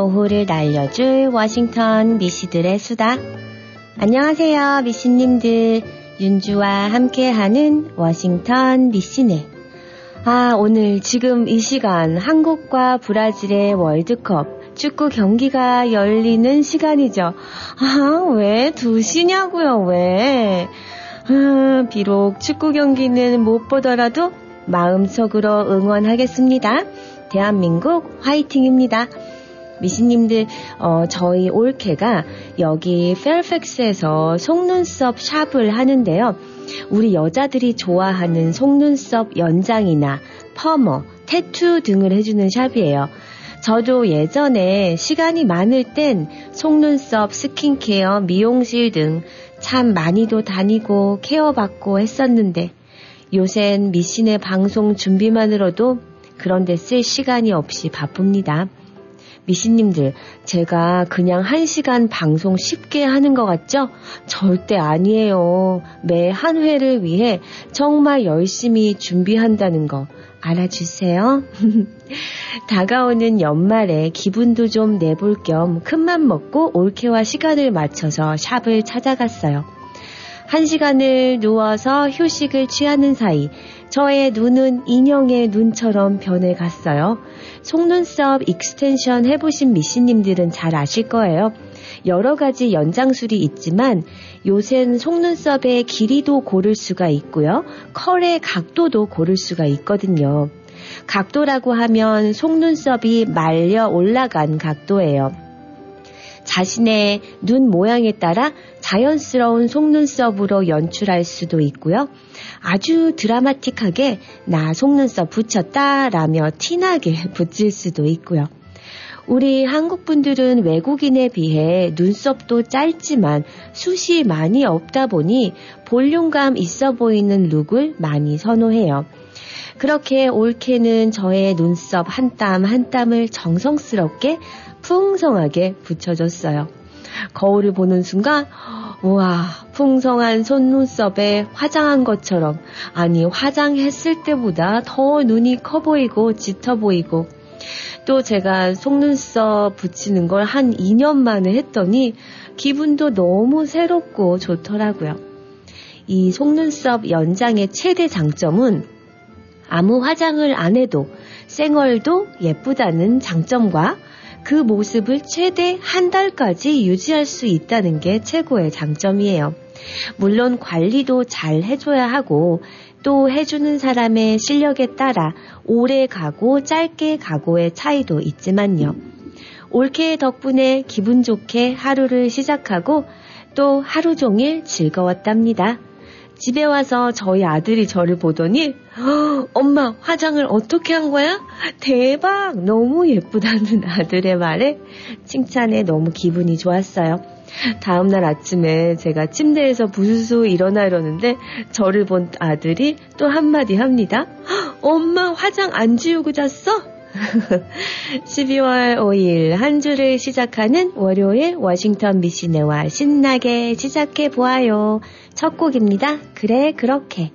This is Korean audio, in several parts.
오후를 날려줄 워싱턴 미씨들의 수다. 안녕하세요, 미씨님들. 윤주와 함께하는 워싱턴 미씨네. 아, 오늘 지금 이 시간 한국과 브라질의 월드컵 축구 경기가 열리는 시간이죠. 아, 왜 2시냐고요, 왜? 아, 비록 축구 경기는 못 보더라도 마음속으로 응원하겠습니다. 대한민국 화이팅입니다. 미씨님들, 어, 저희 올케가 여기 페어팩스에서 속눈썹 샵을 하는데요. 우리 여자들이 좋아하는 속눈썹 연장이나 퍼머, 태투 등을 해주는 샵이에요. 저도 예전에 시간이 많을 땐 속눈썹, skin care, 미용실 등 참 많이도 다니고 care받고 했었는데 요샌 미신의 방송 준비만으로도 그런데 쓸 시간이 없이 바쁩니다. 미신님들, 제가 그냥 한 시간 방송 쉽게 하는 것 같죠? 절대 아니에요. 매 한 회를 위해 정말 열심히 준비한다는 거 알아주세요. 다가오는 연말에 기분도 좀 내볼 겸 큰맘 먹고 올케와 시간을 맞춰서 샵을 찾아갔어요. 한 시간을 누워서 휴식을 취하는 사이 저의 눈은 인형의 눈처럼 변해갔어요. 속눈썹 extension 해보신 미씨님들은 잘 아실 거예요. 여러 가지 연장술이 있지만 요샌 속눈썹의 길이도 고를 수가 있고요. 컬의 각도도 고를 수가 있거든요. 각도라고 하면 속눈썹이 말려 올라간 각도예요. 자신의 눈 모양에 따라 자연스러운 속눈썹으로 연출할 수도 있고요. 아주 드라마틱하게 나 속눈썹 붙였다 라며 티나게 붙일 수도 있고요. 우리 한국 분들은 외국인에 비해 눈썹도 짧지만 숱이 많이 없다 보니 볼륨감 있어 보이는 look을 많이 선호해요. 그렇게 올케는 저의 눈썹 한 땀 한 땀을 정성스럽게 풍성하게 붙여줬어요. 거울을 보는 순간, 우와, 풍성한 속눈썹에 화장한 것처럼, 아니, 화장했을 때보다 더 눈이 커 보이고 짙어 보이고, 또 제가 속눈썹 붙이는 걸 한 2년 만에 했더니 기분도 너무 새롭고 좋더라고요. 이 속눈썹 연장의 최대 장점은 아무 화장을 안 해도 쌩얼도 예쁘다는 장점과 그 모습을 최대 한 달까지 유지할 수 있다는 게 최고의 장점이에요. 물론 관리도 잘 해줘야 하고 또 해주는 사람의 실력에 따라 오래 가고 짧게 가고의 차이도 있지만요. 올케 덕분에 기분 좋게 하루를 시작하고 또 하루 종일 즐거웠답니다. 집에 와서 저희 아들이 저를 보더니 엄마 화장을 어떻게 한 거야? 대박 너무 예쁘다는 아들의 말에 칭찬에 너무 기분이 좋았어요. 다음날 아침에 제가 침대에서 부수수 일어나 이러는데 저를 본 아들이 또 한마디 합니다. 엄마 화장 안 지우고 잤어? 12월 5일 한 주를 시작하는 월요일 워싱턴 미시네와 신나게 시작해 보아요. 첫 곡입니다. 그래 그렇게.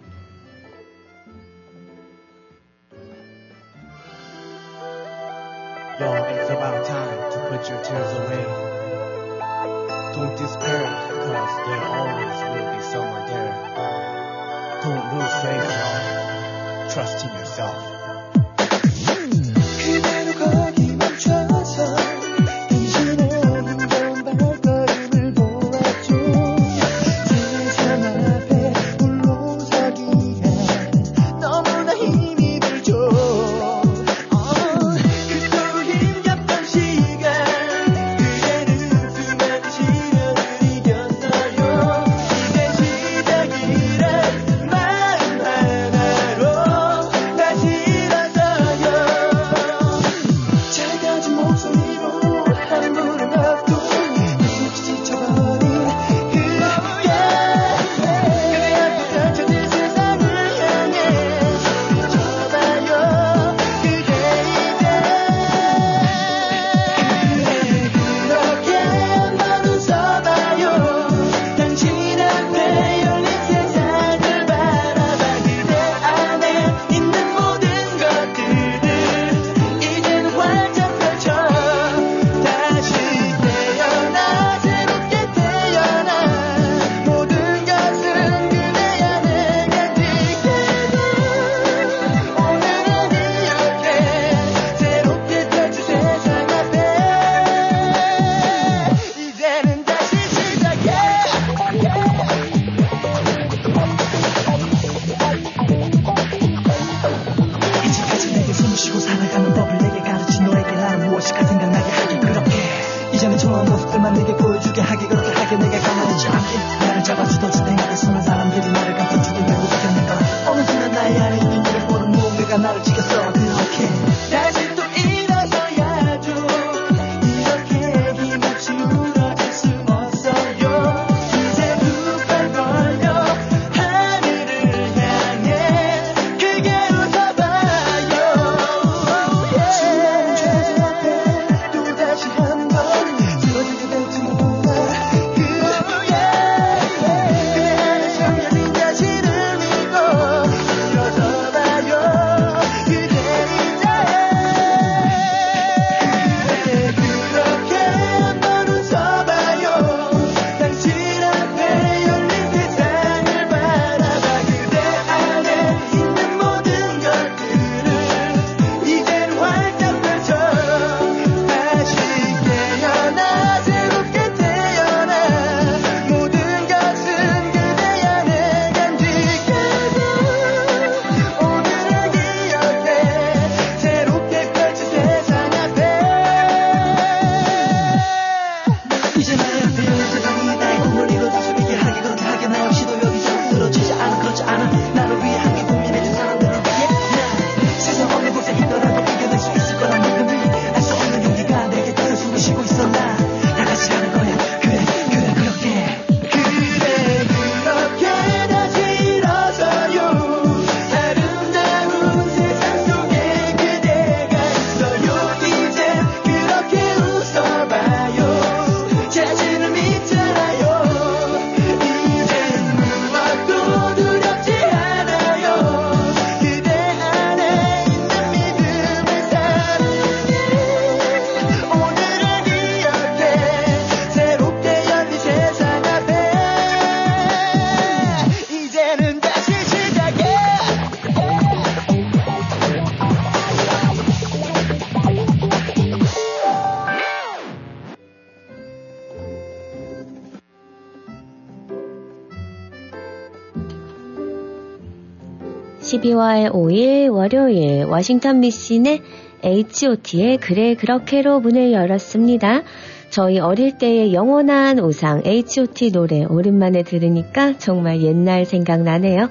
12월 5일 월요일 워싱턴 미신의 H.O.T의 그래 그렇게로 문을 열었습니다. 저희 어릴 때의 영원한 우상 H.O.T 노래 오랜만에 들으니까 정말 옛날 생각나네요.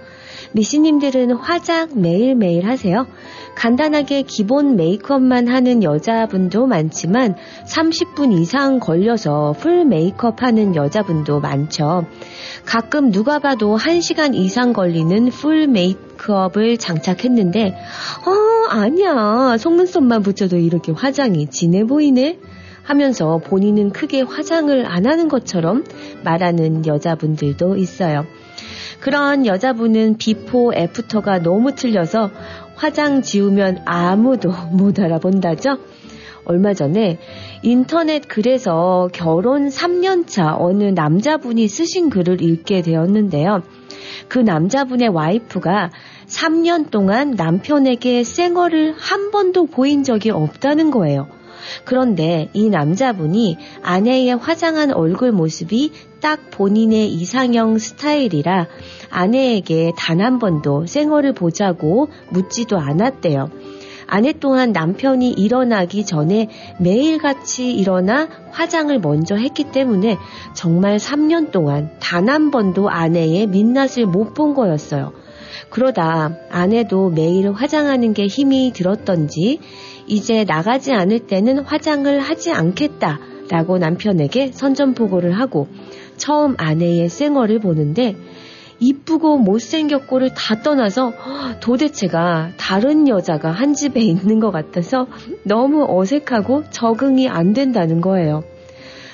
미씨님들은 화장 매일매일 하세요. 간단하게 기본 메이크업만 하는 여자분도 많지만 30분 이상 걸려서 풀 메이크업 하는 여자분도 많죠. 가끔 누가 봐도 1시간 이상 걸리는 full makeup을 장착했는데, 어, 아니야. 속눈썹만 붙여도 이렇게 화장이 진해 보이네? 하면서 본인은 크게 화장을 안 하는 것처럼 말하는 여자분들도 있어요. 그런 여자분은 비포 애프터가 너무 틀려서 화장 지우면 아무도 못 알아본다죠? 얼마 전에 인터넷 글에서 결혼 3년차 어느 남자분이 쓰신 글을 읽게 되었는데요. 그 남자분의 와이프가 3년 동안 남편에게 쌩얼을 한 번도 보인 적이 없다는 거예요. 그런데 이 남자분이 아내의 화장한 얼굴 모습이 딱 본인의 이상형 스타일이라 아내에게 단 한 번도 쌩얼을 보자고 묻지도 않았대요. 아내 또한 남편이 일어나기 전에 매일같이 일어나 화장을 먼저 했기 때문에 정말 3년 동안 단 한 번도 아내의 민낯을 못 본 거였어요. 그러다 아내도 매일 화장하는 게 힘이 들었던지 이제 나가지 않을 때는 화장을 하지 않겠다 라고 남편에게 선전포고를 하고 처음 아내의 쌩얼을 보는데 이쁘고 못생겼고를 다 떠나서 도대체가 다른 여자가 한 집에 있는 것 같아서 너무 어색하고 적응이 안 된다는 거예요.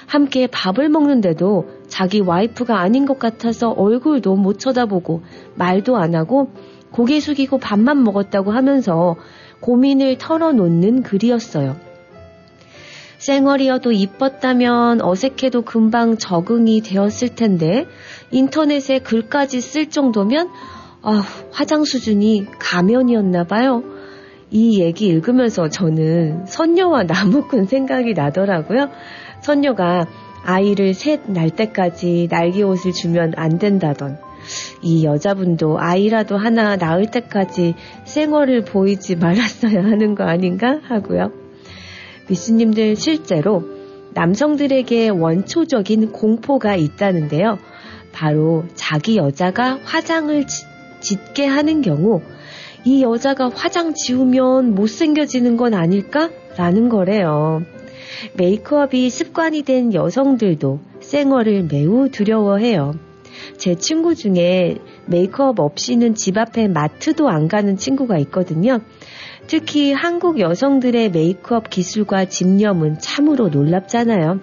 함께 밥을 먹는데도 자기 와이프가 아닌 것 같아서 얼굴도 못 쳐다보고 말도 안 하고 고개 숙이고 밥만 먹었다고 하면서 고민을 털어놓는 글이었어요. 쌩얼이어도 이뻤다면 어색해도 금방 적응이 되었을 텐데 인터넷에 글까지 쓸 정도면 아, 화장 수준이 가면이었나 봐요. 이 얘기 읽으면서 저는 선녀와 나무꾼 생각이 나더라고요. 선녀가 아이를 셋 날 때까지 날개 옷을 주면 안 된다던 이 여자분도 아이라도 하나 낳을 때까지 생얼을 보이지 말았어야 하는 거 아닌가 하고요. 미스님들 실제로 남성들에게 원초적인 공포가 있다는데요. 바로 자기 여자가 화장을 지- 짓게 하는 경우 이 여자가 화장 지우면 못생겨지는 건 아닐까? 라는 거래요. 메이크업이 습관이 된 여성들도 생얼을 매우 두려워해요. 제 친구 중에 메이크업 없이는 집 앞에 마트도 안 가는 친구가 있거든요. 특히 한국 여성들의 메이크업 기술과 집념은 참으로 놀랍잖아요.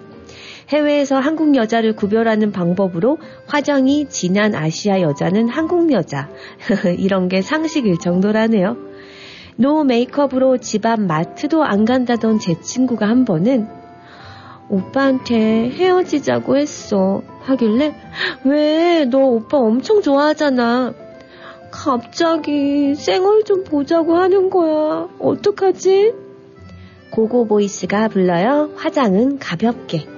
해외에서 한국 여자를 구별하는 방법으로 화장이 진한 아시아 여자는 한국 여자. 이런 게 상식일 정도라네요. no 메이크업으로 집 앞 마트도 안 간다던 제 친구가 한 번은 오빠한테 헤어지자고 했어. 하길래 왜? 너 오빠 엄청 좋아하잖아. 갑자기 생얼 좀 보자고 하는 거야. 어떡하지? 고고 보이스가 불러요. 화장은 가볍게.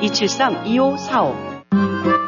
273-2545.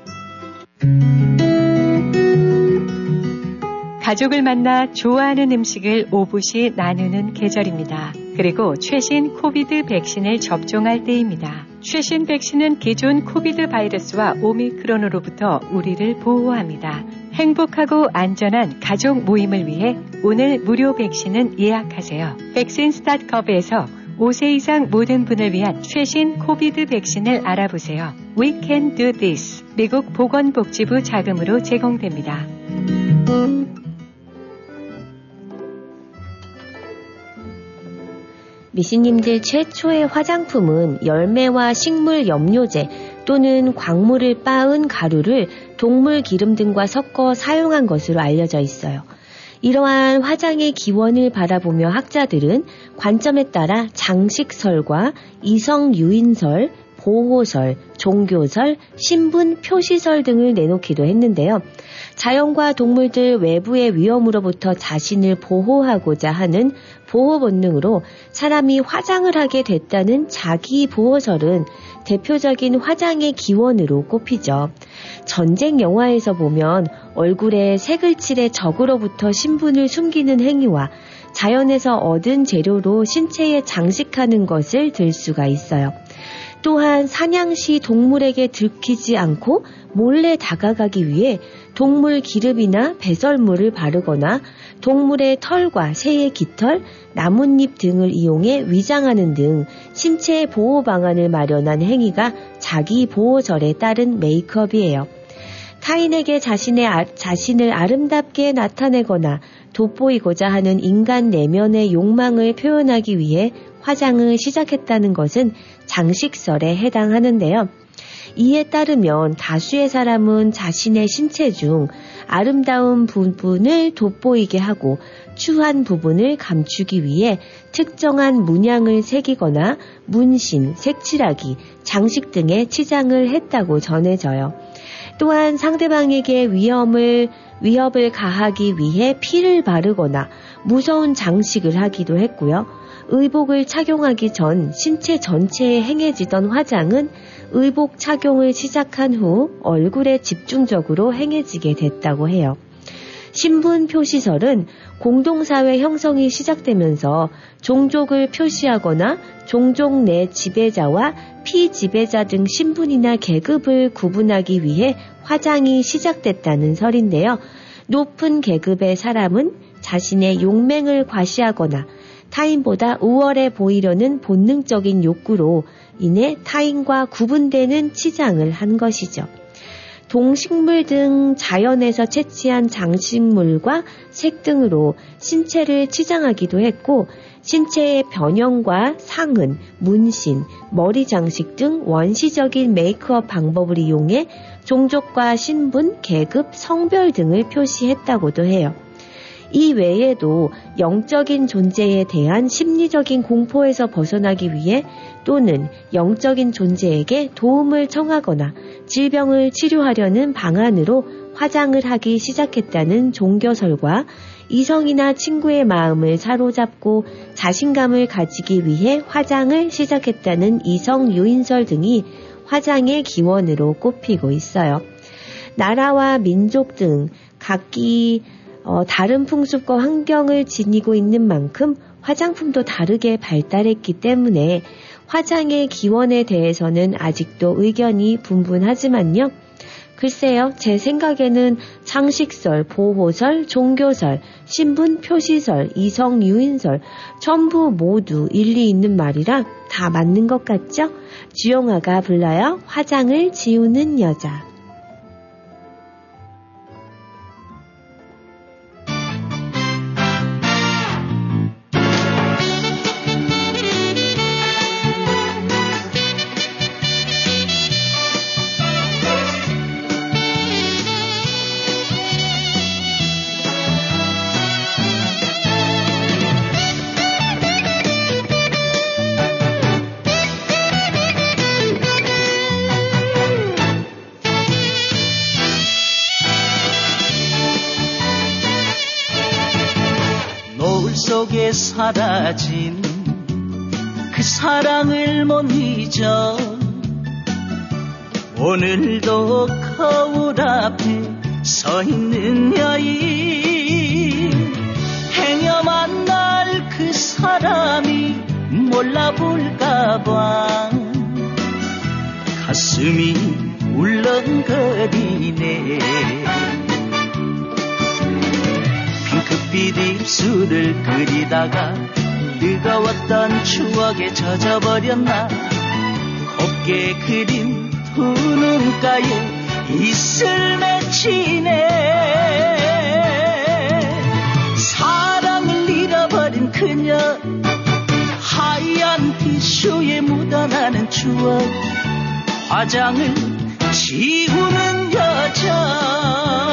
가족을 만나 좋아하는 음식을 오붓이 나누는 계절입니다. 그리고 최신 코비드 백신을 접종할 때입니다. 최신 백신은 기존 코비드 바이러스와 오미크론으로부터 우리를 보호합니다. 행복하고 안전한 가족 모임을 위해 오늘 무료 백신은 예약하세요. 백신스닷컵에서 5세 이상 모든 분을 위한 최신 코비드 백신을 알아보세요. We can do this. 미국 보건복지부 자금으로 제공됩니다. 미신님들 최초의 화장품은 열매와 식물 염료제 또는 광물을 빻은 가루를 동물 기름 등과 섞어 사용한 것으로 알려져 있어요. 이러한 화장의 기원을 바라보며 학자들은 관점에 따라 장식설과 이성 유인설, 보호설, 종교설, 신분 표시설 등을 내놓기도 했는데요. 자연과 동물들 외부의 위험으로부터 자신을 보호하고자 하는 보호 본능으로 사람이 화장을 하게 됐다는 자기 보호설은 대표적인 화장의 기원으로 꼽히죠. 전쟁 영화에서 보면 얼굴에 색을 칠해 적으로부터 신분을 숨기는 행위와 자연에서 얻은 재료로 신체에 장식하는 것을 들 수가 있어요. 또한 사냥 시 동물에게 들키지 않고 몰래 다가가기 위해 동물 기름이나 배설물을 바르거나 동물의 털과 새의 깃털, 나뭇잎 등을 이용해 위장하는 등 신체 보호 방안을 마련한 행위가 자기 보호절에 따른 메이크업이에요. 타인에게 자신의 아, 자신을 아름답게 나타내거나 돋보이고자 하는 인간 내면의 욕망을 표현하기 위해 화장을 시작했다는 것은 장식설에 해당하는데요. 이에 따르면 다수의 사람은 자신의 신체 중 아름다운 부분을 돋보이게 하고 추한 부분을 감추기 위해 특정한 문양을 새기거나 문신, 색칠하기, 장식 등의 치장을 했다고 전해져요. 또한 상대방에게 위험을 위협을 가하기 위해 피를 바르거나 무서운 장식을 하기도 했고요. 의복을 착용하기 전 신체 전체에 행해지던 화장은 의복 착용을 시작한 후 얼굴에 집중적으로 행해지게 됐다고 해요. 신분 표시설은 공동사회 형성이 시작되면서 종족을 표시하거나 종족 내 지배자와 피지배자 등 신분이나 계급을 구분하기 위해 화장이 시작됐다는 설인데요. 높은 계급의 사람은 자신의 용맹을 과시하거나 타인보다 우월해 보이려는 본능적인 욕구로 인해 타인과 구분되는 치장을 한 것이죠. 동식물 등 자연에서 채취한 장식물과 색 등으로 신체를 치장하기도 했고 신체의 변형과 상흔, 문신, 머리 장식 등 원시적인 메이크업 방법을 이용해 종족과 신분, 계급, 성별 등을 표시했다고도 해요. 이 외에도 영적인 존재에 대한 심리적인 공포에서 벗어나기 위해 또는 영적인 존재에게 도움을 청하거나 질병을 치료하려는 방안으로 화장을 하기 시작했다는 종교설과 이성이나 친구의 마음을 사로잡고 자신감을 가지기 위해 화장을 시작했다는 이성 유인설 등이 화장의 기원으로 꼽히고 있어요. 나라와 민족 등 각기 어, 다른 풍습과 환경을 지니고 있는 만큼 화장품도 다르게 발달했기 때문에 화장의 기원에 대해서는 아직도 의견이 분분하지만요. 글쎄요, 제 생각에는 상식설, 보호설, 종교설, 신분 표시설, 이성 유인설 전부 모두 일리 있는 말이라 다 맞는 것 같죠? 주영아가 불러요. 화장을 지우는 여자. 속에 사라진 그 사랑을 못 잊어 오늘도 거울 앞에 서 있는 여인. 행여 만날 그 사람이 몰라볼까봐 가슴이 울렁거리네 핑크빛 입술을 그리다가 뜨거웠던 추억에 젖어버렸나? 곱게 그린 두 눈가에 이슬 맺히네. 사랑을 잃어버린 그녀 하얀 티슈에 묻어나는 추억. 화장을 지우는 여자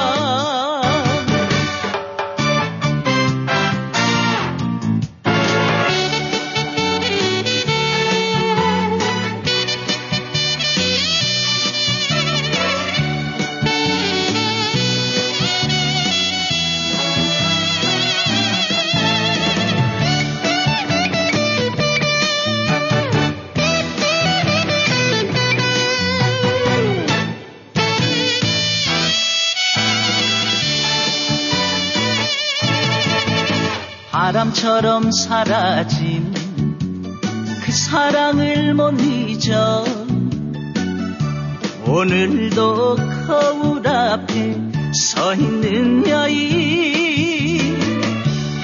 바람처럼 사라진 그 사랑을 못 잊어. 오늘도 거울 앞에 서 있는 여인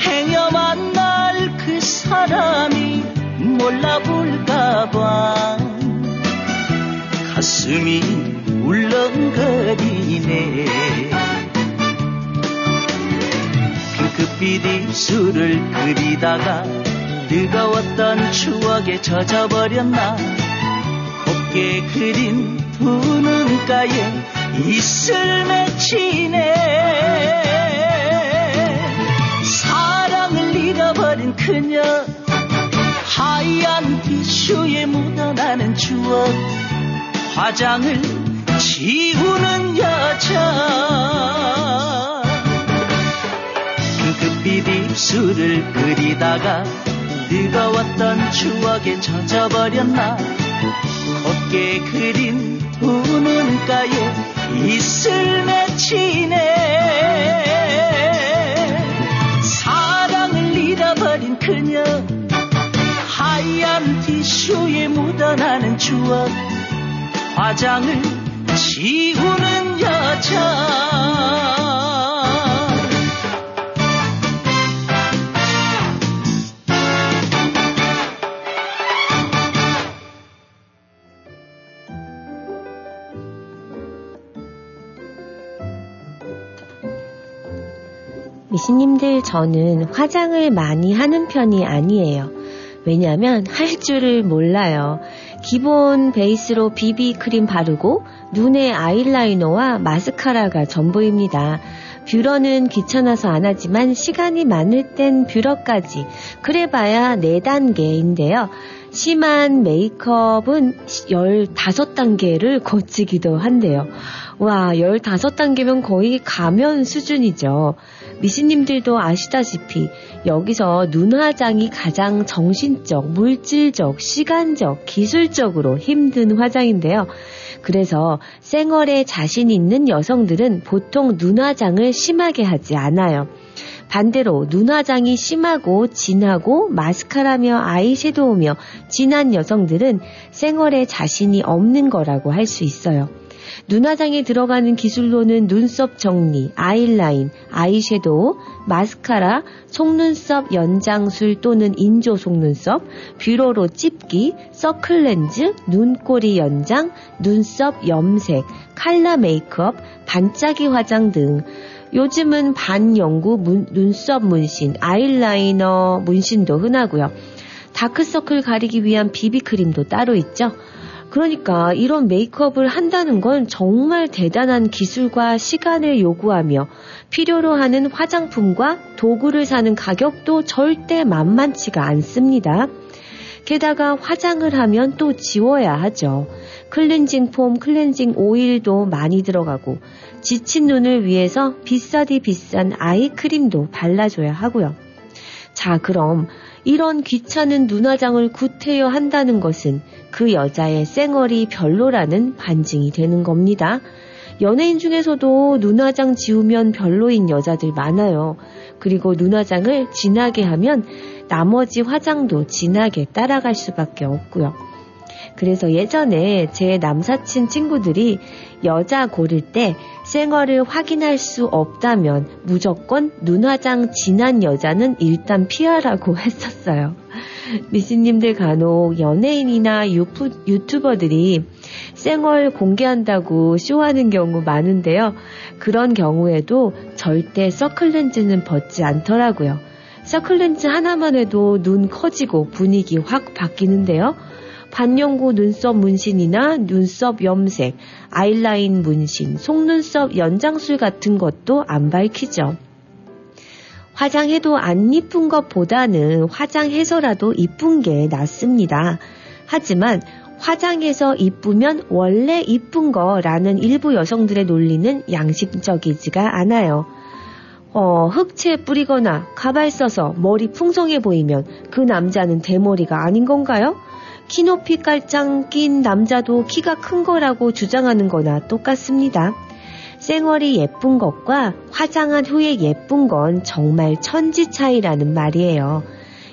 행여 만 날 그 사람이 몰라볼까봐. 가슴이 울렁거리네 핑크빛 입술을 그리다가 뜨거웠던 추억에 젖어버렸나? 곱게 그린 두 눈가에 이슬 맺히네. 사랑을 잃어버린 그녀 하얀 티슈에 묻어나는 추억 화장을 지우는 여자 술을 그리다가 뜨거웠던 추억에 젖어버렸나? 곱게 그린 두 눈가에 이슬 맺히네. 사랑을 잃어버린 그녀 하얀 티슈에 묻어나는 추억 화장을 지우는 여자 신님들 저는 화장을 많이 하는 편이 아니에요. 왜냐면 할 줄을 몰라요. 기본 베이스로 비비 크림 바르고 눈에 아이라이너와 마스카라가 전부입니다. 뷰러는 귀찮아서 안 하지만 시간이 많을 땐 뷰러까지 그래봐야 4단계인데요. 심한 메이크업은 15단계를 거치기도 한대요. 와, 15단계면 거의 가면 수준이죠. 미신님들도 아시다시피 여기서 눈화장이 가장 정신적, 물질적, 시간적, 기술적으로 힘든 화장인데요. 그래서 생얼에 자신 있는 여성들은 보통 눈화장을 심하게 하지 않아요. 반대로 눈화장이 심하고 진하고 마스카라며 아이섀도우며 진한 여성들은 생얼에 자신이 없는 거라고 할 수 있어요. 눈화장에 들어가는 기술로는 눈썹 정리, 아이라인, 아이섀도우, 마스카라, 속눈썹 연장술 또는 인조 속눈썹, 뷰러로 찝기, 서클렌즈, 눈꼬리 연장, 눈썹 염색, 칼라 메이크업, 반짝이 화장 등 요즘은 반영구 문, 눈썹 문신, 아이라이너 문신도 흔하고요. 다크서클 가리기 위한 비비크림도 따로 있죠. 그러니까 이런 메이크업을 한다는 건 정말 대단한 기술과 시간을 요구하며 필요로 하는 화장품과 도구를 사는 가격도 절대 만만치가 않습니다. 게다가 화장을 하면 또 지워야 하죠. 클렌징 폼, 클렌징 오일도 많이 들어가고 지친 눈을 위해서 비싸디 비싼 아이크림도 발라줘야 하고요. 자, 그럼 이런 귀찮은 눈화장을 구태여 한다는 것은 그 여자의 쌩얼이 별로라는 반증이 되는 겁니다. 연예인 중에서도 눈화장 지우면 별로인 여자들 많아요. 그리고 눈화장을 진하게 하면 나머지 화장도 진하게 따라갈 수밖에 없고요. 그래서 예전에 제 남사친 친구들이 여자 고를 때 생얼을 확인할 수 없다면 무조건 눈화장 진한 여자는 일단 피하라고 했었어요. 미씨님들 간혹 연예인이나 유프, 유튜버들이 생얼 공개한다고 쇼하는 경우 많은데요. 그런 경우에도 절대 서클렌즈는 벗지 않더라고요. 서클렌즈 하나만 해도 눈 커지고 분위기 확 바뀌는데요. 반영구 눈썹 문신이나 눈썹 염색, 아이라인 문신, 속눈썹 연장술 같은 것도 안 밝히죠. 화장해도 안 이쁜 것보다는 화장해서라도 이쁜 게 낫습니다. 하지만 화장해서 이쁘면 원래 이쁜 거라는 일부 여성들의 논리는 양심적이지가 않아요. 어, 흑채 뿌리거나 가발 써서 머리 풍성해 보이면 그 남자는 대머리가 아닌 건가요? 키 높이 깔짱 낀 남자도 키가 큰 거라고 주장하는 거나 똑같습니다. 쌩얼이 예쁜 것과 화장한 후에 예쁜 건 정말 천지 차이라는 말이에요.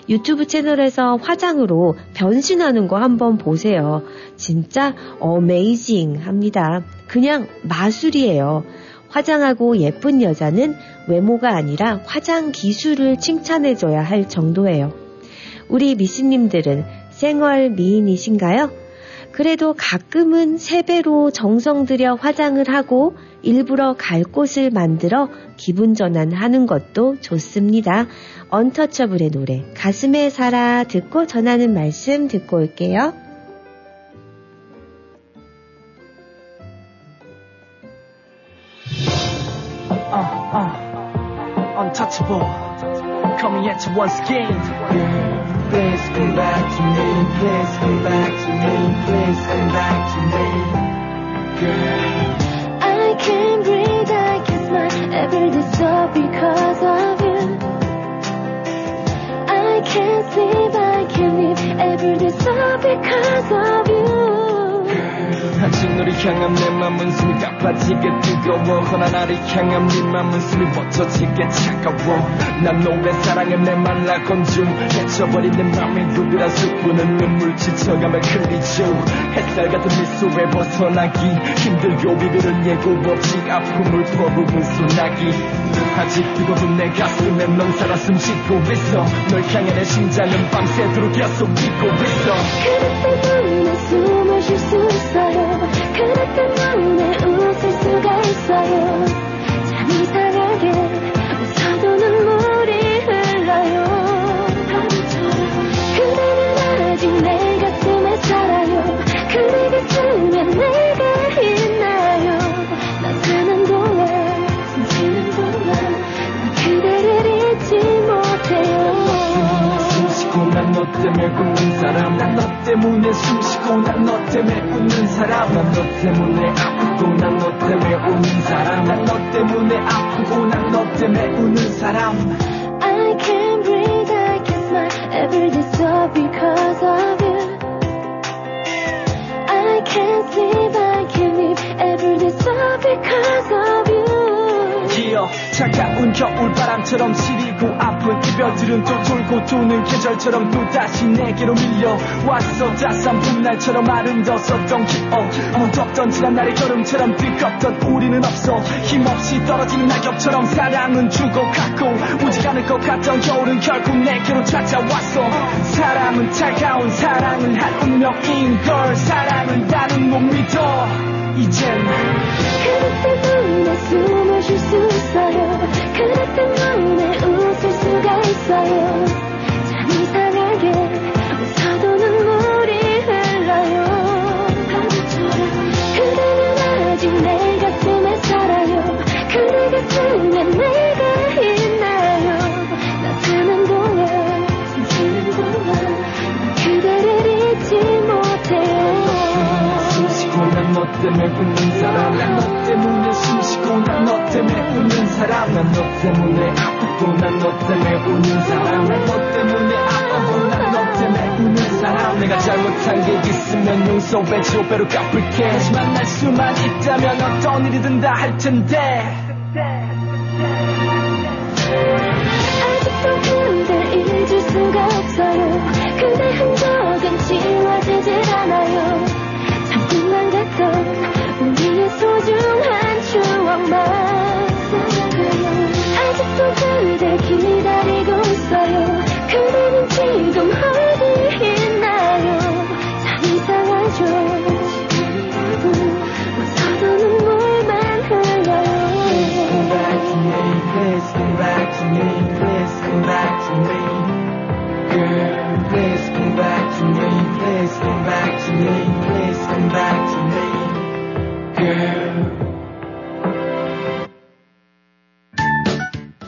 유튜브 채널에서 화장으로 변신하는 거 한번 보세요. 진짜 어메이징 합니다. 그냥 마술이에요. 화장하고 예쁜 여자는 외모가 아니라 화장 기술을 칭찬해줘야 할 정도예요. 우리 미씨님들은 생얼 미인이신가요? 그래도 가끔은 세배로 정성 들여 화장을 하고 일부러 갈 곳을 만들어 기분 전환하는 것도 좋습니다. 언터처블의 노래 가슴에 살아 듣고 전하는 말씀 듣고 올게요. Uh, uh, untouchable. Coming at you once again. Please come back to me, please come back to me, please come back to me. Girl. I can't breathe, I can't smile every day so because of you. I can't sleep, I can't live every day so because of you. 아직 너를 향한 내 맘은 숨이 가빠지게 뜨거워. 허나 나를 향한 네 맘은 숨이 멎어지게 차가워. 난 너의 사랑에 내 말라 건중 헤쳐버린 내 맘이 누구라 쑥부는 눈물 지쳐가며 흘리죠. 햇살 같은 미소에 벗어나기 힘들고 비비는 예고 없이 아픔을 퍼부은 소나기. 아직 뜨거운 내 가슴에 넌 살아 숨쉬고 있어. 널 향해 내 심장은 밤새도록 계속 뛰고 있어. 그릇 때문에 숨을 쉴수 있어 요. 그릇 때문에 웃을 수가 있어요. 참 이상하게 웃어도 눈물이 흘러요. 그대는 아직 내 너 때문에 꿈나 웃는 사람 난 너 때문에 숨쉬고 난 너 때문에 웃는 사람 난 너 때문에 아프고 난 너 때문에 웃는 사람 난 너 때문에 아프고 난 너 때문에 웃는 사람 I can't breathe, I can't smile every day so because of you. I can't sleep, I can't live every day so because of you. 기어 차가운 겨울바람처럼 시리고 아픈 이별들은 또 돌고 도는 계절처럼 또다시 내게로 밀려왔어. 따스한 봄날처럼 아름다웠었던 기억. 무덥던 지난날의 여름처럼 뜨겁던 우리는 없어. 힘없이 떨어지는 낙엽처럼 사랑은 죽어갔고 오지 않을 것 같던 겨울은 결국 내게로 찾아왔어. 사랑은 차가운 사랑은 한 운명인 걸 사랑은 나는 못 믿어. 이젠 숨을 쉴 수 있어요. 그릇 때문에 웃을 수가 있어요. 참 이상하게 웃어도 눈물이 흘러요. 그대는 아직 내 가슴에 살아요. 그대 가슴에 내 때문에 웃는 사람 난 너 때문에 숨 쉬고 난 너 때문에 웃는 사람 난 너 때문에 아프고 난 너 때문에 웃는 사람 난 너 때문에 아프고 난너 때문에 웃는 사람. 내가 잘못한 게 있으면 용서해줘 배로 갚을게. 다시 만날 수만 있다면 어떤 일이든 다 할 텐데 소중한 추억만 아직도 그댈 기다리고 있어요 그대는 지금 어디 있나요 참 이상하죠 웃어도 눈물만 흘러요 Come back to me, please come back to me, please come back to me. Girl, please come back to me, please come back to me, please come back to me. again.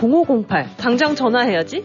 703-206-0508. 당장 전화해야지.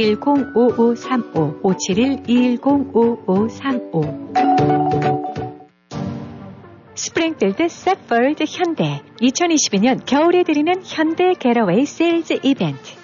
571-210-5535 571-210-5535 스프링필드 세펄드 현대 2022년 겨울에 드리는 현대 Getaway Sales Event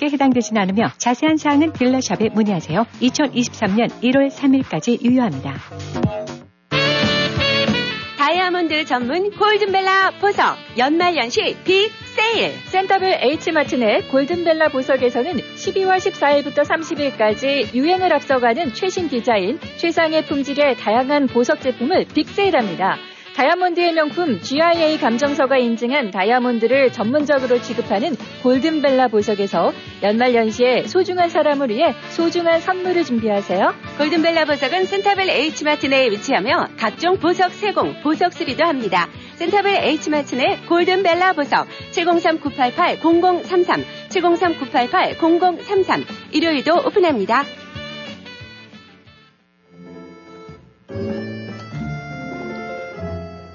가격에 해당되진 않으며 자세한 사항은 딜러샵에 문의하세요. 2023년 1월 3일까지 유효합니다. 다이아몬드 전문 골든벨라 보석 연말연시 빅 세일 센터빌 H마트 내 골든벨라 보석에서는 12월 14일부터 30일까지 유행을 앞서가는 최신 디자인, 최상의 품질의 다양한 보석 제품을 빅세일합니다. 다이아몬드의 명품 GIA 감정서가 인증한 다이아몬드를 전문적으로 취급하는 골든벨라 보석에서 연말연시에 소중한 사람을 위해 소중한 선물을 준비하세요. 골든벨라 보석은 센터벨 H마트 내에 위치하며 각종 보석 세공, 보석 수리도 합니다. 센터벨 H마트 내 골든벨라 보석 703-988-0033 703-988-0033 일요일도 오픈합니다.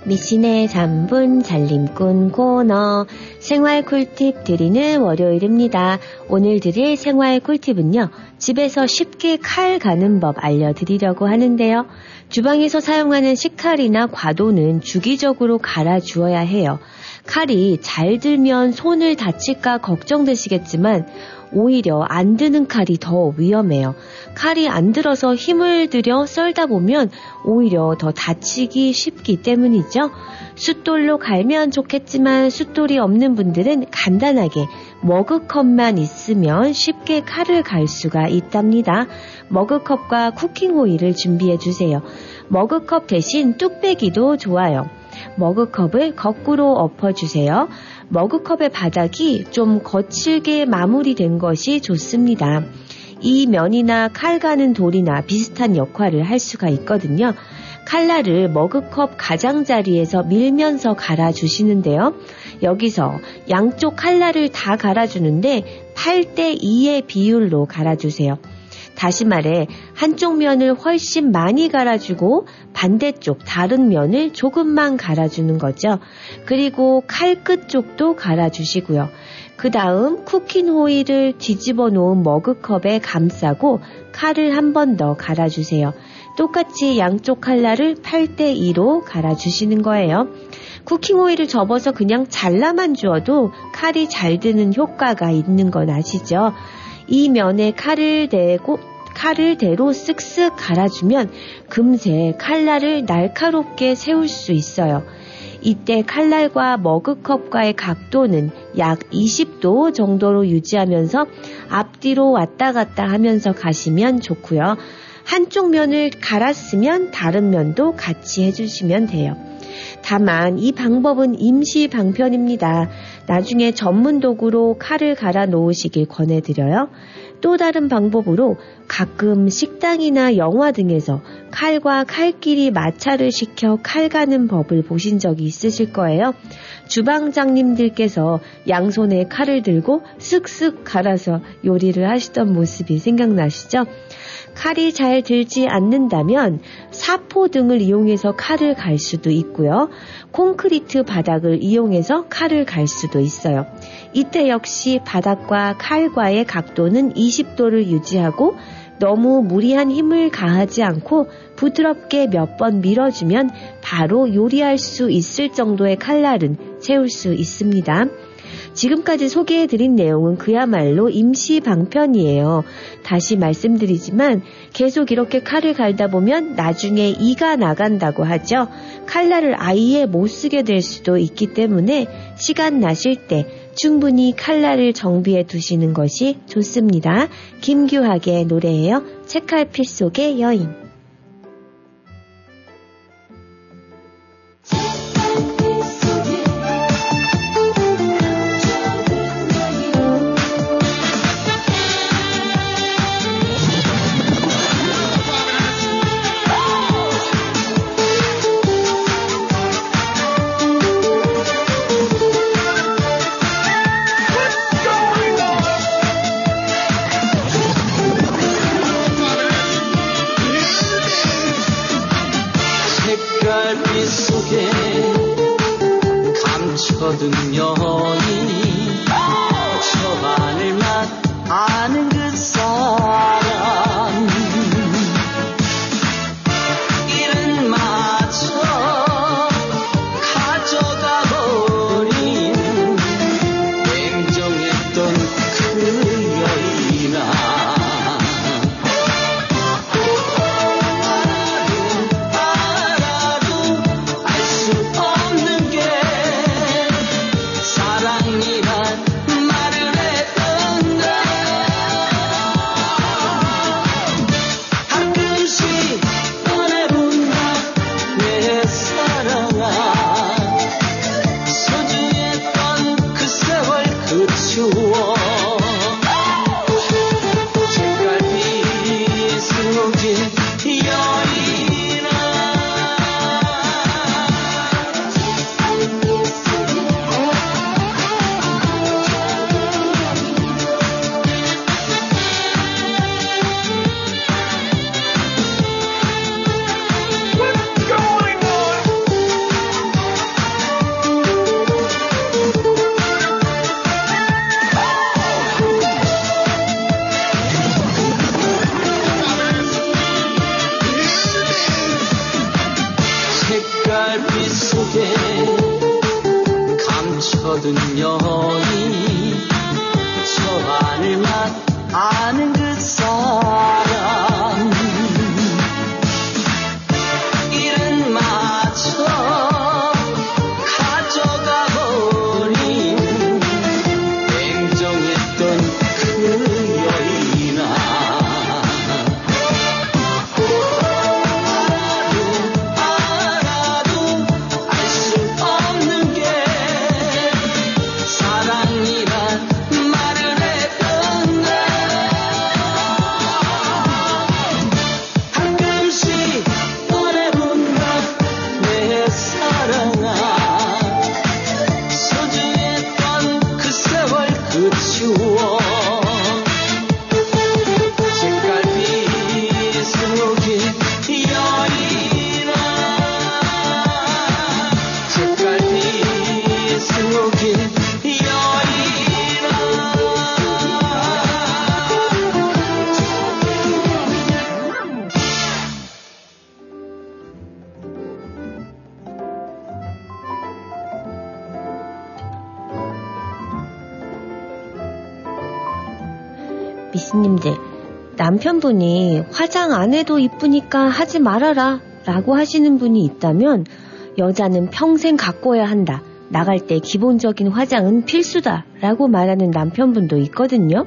미신의 3분 살림꾼 코너 생활 꿀팁 드리는 월요일입니다. 오늘 드릴 생활 꿀팁은요. 집에서 쉽게 칼 가는 법 알려드리려고 하는데요. 주방에서 사용하는 식칼이나 과도는 주기적으로 갈아 주어야 해요. 칼이 잘 들면 손을 다칠까 걱정되시겠지만 오히려 안 드는 칼이 더 위험해요. 칼이 안 들어서 힘을 들여 썰다 보면 오히려 더 다치기 쉽기 때문이죠. 숫돌로 갈면 좋겠지만 숫돌이 없는 분들은 간단하게 머그컵만 있으면 쉽게 칼을 갈 수가 있답니다. 머그컵과 쿠킹 오일을 준비해 주세요. 머그컵 대신 뚝배기도 좋아요. 머그컵을 거꾸로 엎어주세요. 머그컵의 바닥이 좀 거칠게 마무리된 것이 좋습니다. 이 면이나 칼 가는 돌이나 비슷한 역할을 할 수가 있거든요. 칼날을 머그컵 가장자리에서 밀면서 갈아주시는데요. 여기서 양쪽 칼날을 다 갈아주는데 8대 2의 비율로 갈아주세요. 다시 말해 한쪽 면을 훨씬 많이 갈아주고 반대쪽 다른 면을 조금만 갈아주는 거죠. 그리고 칼끝 쪽도 갈아주시고요. 그 다음 쿠킹 호일을 뒤집어 놓은 머그컵에 감싸고 칼을 한 번 더 갈아주세요. 똑같이 양쪽 칼날을 8대2로 갈아주시는 거예요. 쿠킹 오일을 접어서 그냥 잘라만 주어도 칼이 잘 드는 효과가 있는 건 아시죠? 이 면에 칼을 대고 칼을 대로 쓱쓱 갈아주면 금세 칼날을 날카롭게 세울 수 있어요. 이때 칼날과 머그컵과의 각도는 약 20도 정도로 유지하면서 앞뒤로 왔다 갔다 하면서 가시면 좋고요. 한쪽 면을 갈았으면 다른 면도 같이 해주시면 돼요. 다만 이 방법은 임시 방편입니다. 나중에 전문 도구로 칼을 갈아 놓으시길 권해드려요. 또 다른 방법으로 가끔 식당이나 영화 등에서 칼과 칼끼리 마찰을 시켜 칼 가는 법을 보신 적이 있으실 거예요. 주방장님들께서 양손에 칼을 들고 쓱쓱 갈아서 요리를 하시던 모습이 생각나시죠? 칼이 잘 들지 않는다면 사포 등을 이용해서 칼을 갈 수도 있고요. 콘크리트 바닥을 이용해서 칼을 갈 수도 있어요. 이때 역시 바닥과 칼과의 각도는 20도를 유지하고 너무 무리한 힘을 가하지 않고 부드럽게 몇 번 밀어주면 바로 요리할 수 있을 정도의 칼날은 채울 수 있습니다. 지금까지 소개해드린 내용은 그야말로 임시 방편이에요. 다시 말씀드리지만 계속 이렇게 칼을 갈다 보면 나중에 이가 나간다고 하죠. 칼날을 아예 못 쓰게 될 수도 있기 때문에 시간 나실 때 충분히 칼날을 정비해 두시는 것이 좋습니다. 김규학의 노래예요. 책갈필 속의 여인. 남편분이 화장 안 해도 이쁘니까 하지 말아라 라고 하시는 분이 있다면 여자는 평생 갖고야 한다. 나갈 때 기본적인 화장은 필수다 라고 말하는 남편분도 있거든요.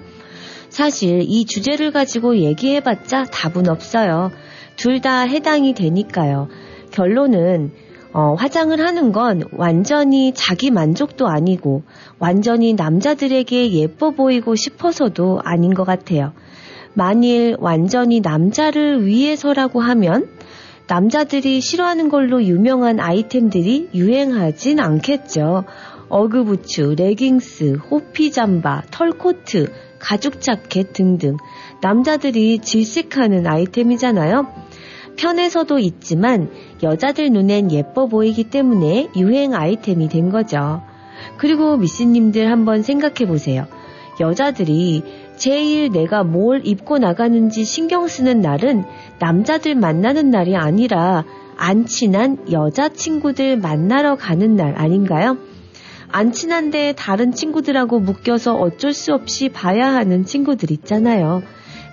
사실 이 주제를 가지고 얘기해봤자 답은 없어요. 둘 다 해당이 되니까요. 결론은 어, 화장을 하는 건 완전히 자기 만족도 아니고 완전히 남자들에게 예뻐 보이고 싶어서도 아닌 것 같아요. 만일 완전히 남자를 위해서라고 하면 남자들이 싫어하는 걸로 유명한 아이템들이 유행하진 않겠죠. 어그부츠, 레깅스, 호피 잠바, 털코트, 가죽 자켓 등등 남자들이 질색하는 아이템이잖아요. 편해서도 있지만 여자들 눈엔 예뻐 보이기 때문에 유행 아이템이 된 거죠. 그리고 미씨님들 한번 생각해 보세요. 여자들이 제일 내가 뭘 입고 나가는지 신경 쓰는 날은 남자들 만나는 날이 아니라 안 친한 여자친구들 만나러 가는 날 아닌가요? 안 친한데 다른 친구들하고 묶여서 어쩔 수 없이 봐야 하는 친구들 있잖아요.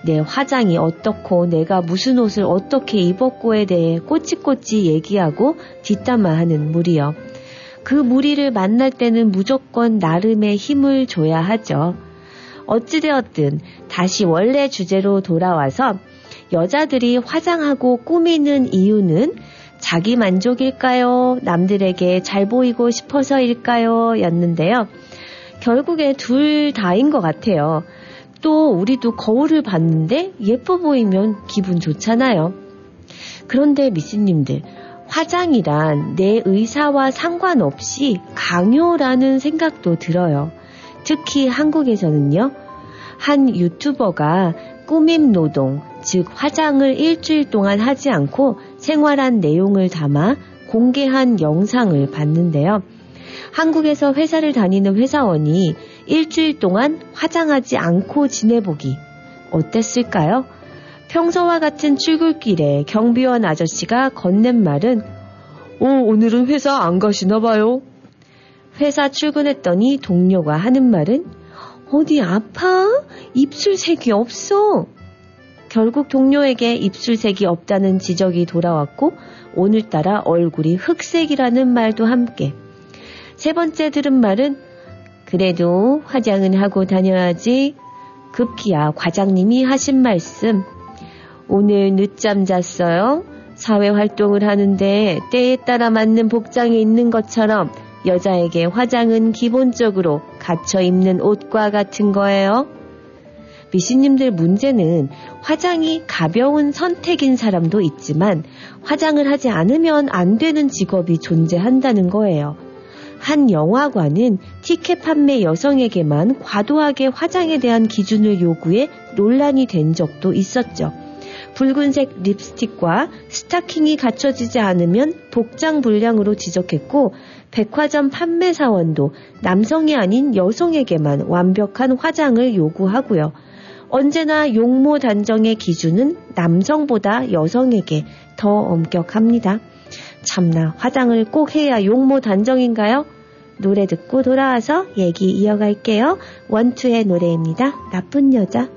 내 화장이 어떻고 내가 무슨 옷을 어떻게 입었고에 대해 꼬치꼬치 얘기하고 뒷담화하는 무리요. 그 무리를 만날 때는 무조건 나름의 힘을 줘야 하죠. 어찌되었든 다시 원래 주제로 돌아와서 여자들이 화장하고 꾸미는 이유는 자기 만족일까요? 남들에게 잘 보이고 싶어서일까요? 였는데요. 결국에 둘 다인 것 같아요. 또 우리도 거울을 봤는데 예뻐 보이면 기분 좋잖아요. 그런데 미스님들, 화장이란 내 의사와 상관없이 강요라는 생각도 들어요. 특히 한국에서는요, 한 유튜버가 꾸밈 노동, 즉 화장을 일주일 동안 하지 않고 생활한 내용을 담아 공개한 영상을 봤는데요. 한국에서 회사를 다니는 회사원이 일주일 동안 화장하지 않고 지내보기. 어땠을까요? 평소와 같은 출근길에 경비원 아저씨가 건넨 말은, 오, 오늘은 회사 안 가시나 봐요. 회사 출근했더니 동료가 하는 말은, 어디 아파? 입술색이 없어. 결국 동료에게 입술색이 없다는 지적이 돌아왔고, 오늘따라 얼굴이 흑색이라는 말도 함께. 세 번째 들은 말은, 그래도 화장은 하고 다녀야지. 급기야 과장님이 하신 말씀. 오늘 늦잠 잤어요. 사회 활동을 하는데 때에 따라 맞는 복장이 있는 것처럼 여자에게 화장은 기본적으로 갖춰 입는 옷과 같은 거예요. 미신님들 문제는 화장이 가벼운 선택인 사람도 있지만 화장을 하지 않으면 안 되는 직업이 존재한다는 거예요. 한 영화관은 티켓 판매 여성에게만 과도하게 화장에 대한 기준을 요구해 논란이 된 적도 있었죠. 붉은색 립스틱과 스타킹이 갖춰지지 않으면 복장 불량으로 지적했고 백화점 판매사원도 남성이 아닌 여성에게만 완벽한 화장을 요구하고요. 언제나 용모 단정의 기준은 남성보다 여성에게 더 엄격합니다. 참나 화장을 꼭 해야 용모 단정인가요? 노래 듣고 돌아와서 얘기 이어갈게요. 원투의 노래입니다. 나쁜 여자.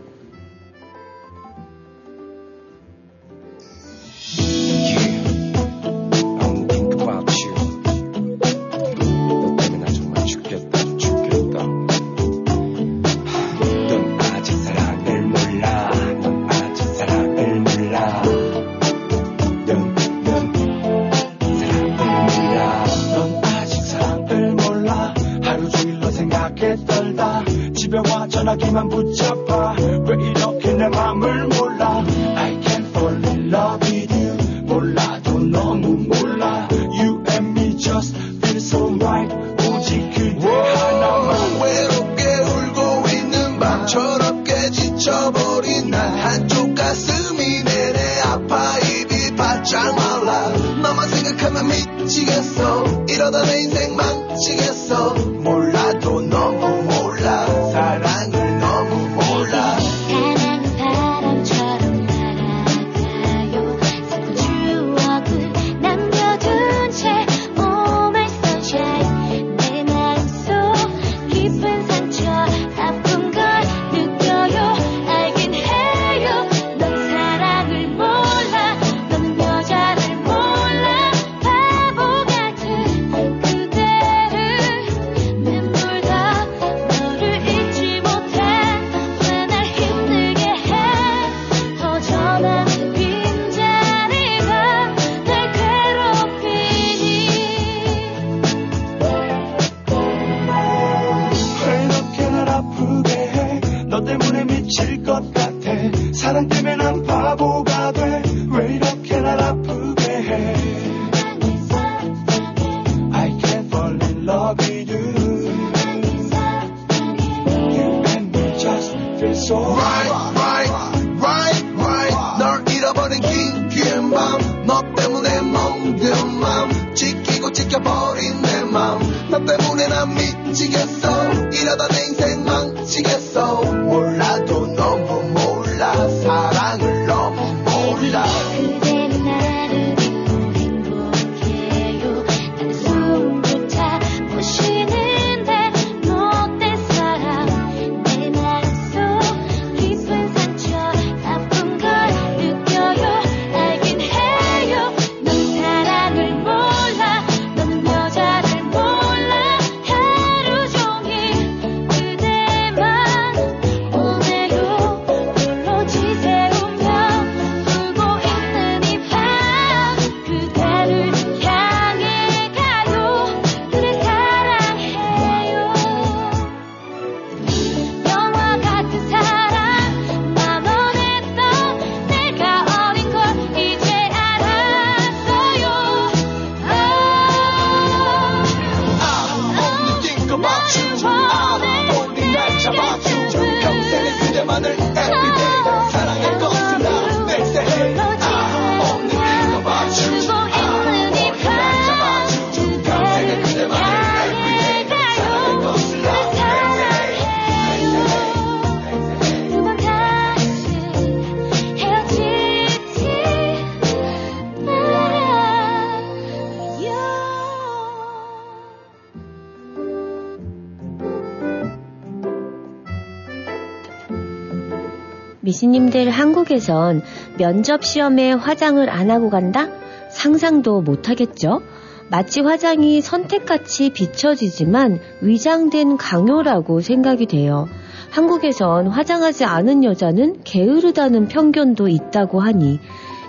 당신님들 한국에선 면접 시험에 화장을 안 하고 간다? 상상도 못 하겠죠? 마치 화장이 선택같이 비춰지지만 위장된 강요라고 생각이 돼요. 한국에선 화장하지 않은 여자는 게으르다는 편견도 있다고 하니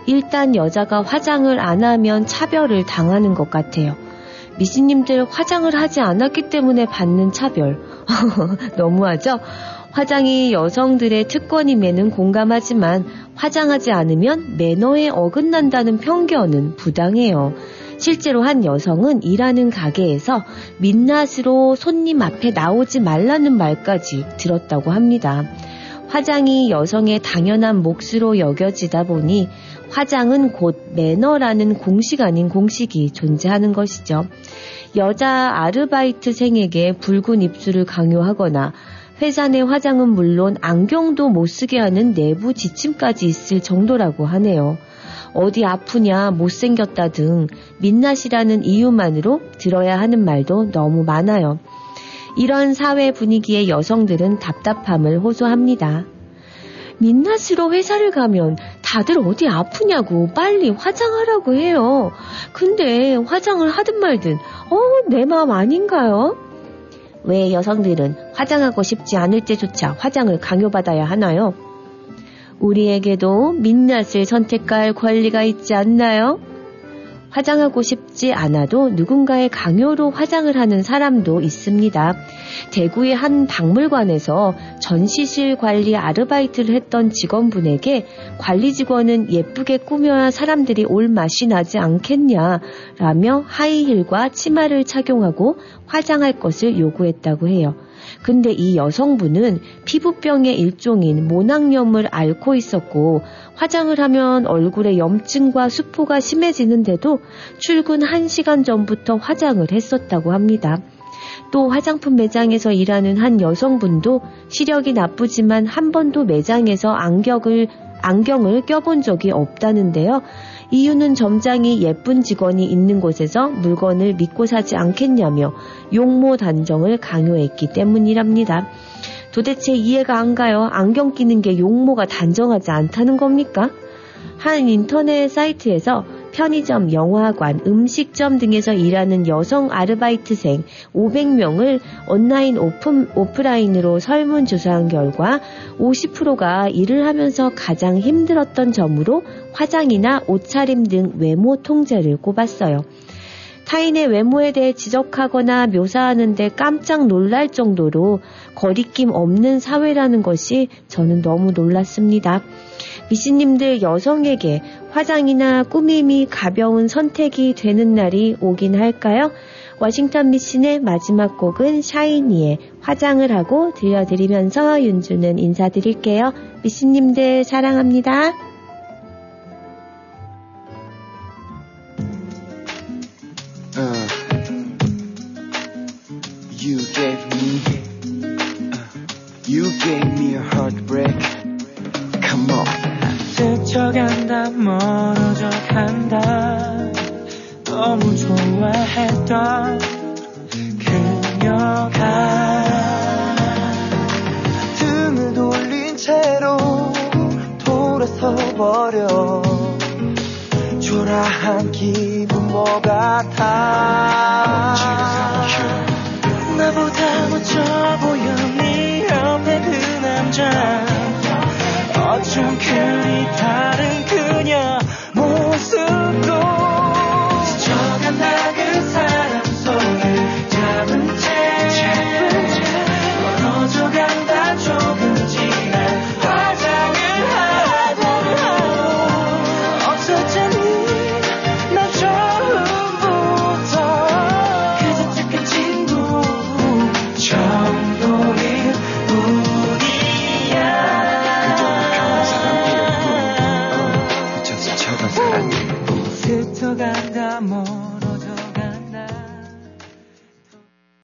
일단 여자가 화장을 안 하면 차별을 당하는 것 같아요. 미신님들 화장을 하지 않았기 때문에 받는 차별. 너무하죠? 화장이 여성들의 특권임에는 공감하지만 화장하지 않으면 매너에 어긋난다는 편견은 부당해요. 실제로 한 여성은 일하는 가게에서 민낯으로 손님 앞에 나오지 말라는 말까지 들었다고 합니다. 화장이 여성의 당연한 몫으로 여겨지다 보니 화장은 곧 매너라는 공식 아닌 공식이 존재하는 것이죠. 여자 아르바이트생에게 붉은 입술을 강요하거나 회사 내 화장은 물론 안경도 못 쓰게 하는 내부 지침까지 있을 정도라고 하네요. 어디 아프냐, 못생겼다 등 민낯이라는 이유만으로 들어야 하는 말도 너무 많아요. 이런 사회 분위기에 여성들은 답답함을 호소합니다. 민낯으로 회사를 가면 다들 어디 아프냐고 빨리 화장하라고 해요. 근데 화장을 하든 말든, 어, 내 마음 아닌가요? 왜 여성들은 화장하고 싶지 않을 때조차 화장을 강요받아야 하나요? 우리에게도 민낯을 선택할 권리가 있지 않나요? 화장하고 싶지 않아도 누군가의 강요로 화장을 하는 사람도 있습니다. 대구의 한 박물관에서 전시실 관리 아르바이트를 했던 직원분에게 관리 직원은 예쁘게 꾸며야 사람들이 올 맛이 나지 않겠냐라며 하이힐과 치마를 착용하고 화장할 것을 요구했다고 해요. 근데 이 여성분은 피부병의 일종인 모낭염을 앓고 있었고 화장을 하면 얼굴에 염증과 수포가 심해지는데도 출근 1시간 전부터 화장을 했었다고 합니다. 또 화장품 매장에서 일하는 한 여성분도 시력이 나쁘지만 한 번도 매장에서 안경을 안경을 껴본 적이 없다는데요. 이유는 점장이 예쁜 직원이 있는 곳에서 물건을 믿고 사지 않겠냐며 용모 단정을 강요했기 때문이랍니다. 도대체 이해가 안 가요. 안경 끼는 게 용모가 단정하지 않다는 겁니까? 한 인터넷 사이트에서 편의점, 영화관, 음식점 등에서 일하는 여성 아르바이트생 500명을 온라인 오픈, 오프라인으로 설문조사한 결과 50%가 일을 하면서 가장 힘들었던 점으로 화장이나 옷차림 등 외모 통제를 꼽았어요. 타인의 외모에 대해 지적하거나 묘사하는데 깜짝 놀랄 정도로 거리낌 없는 사회라는 것이 저는 너무 놀랐습니다. 미씨님들 여성에게 화장이나 꾸밈이 가벼운 선택이 되는 날이 오긴 할까요? 워싱턴 미신의 마지막 곡은 샤이니의 화장을 하고 들려드리면서 윤주는 인사드릴게요. 미신님들 사랑합니다.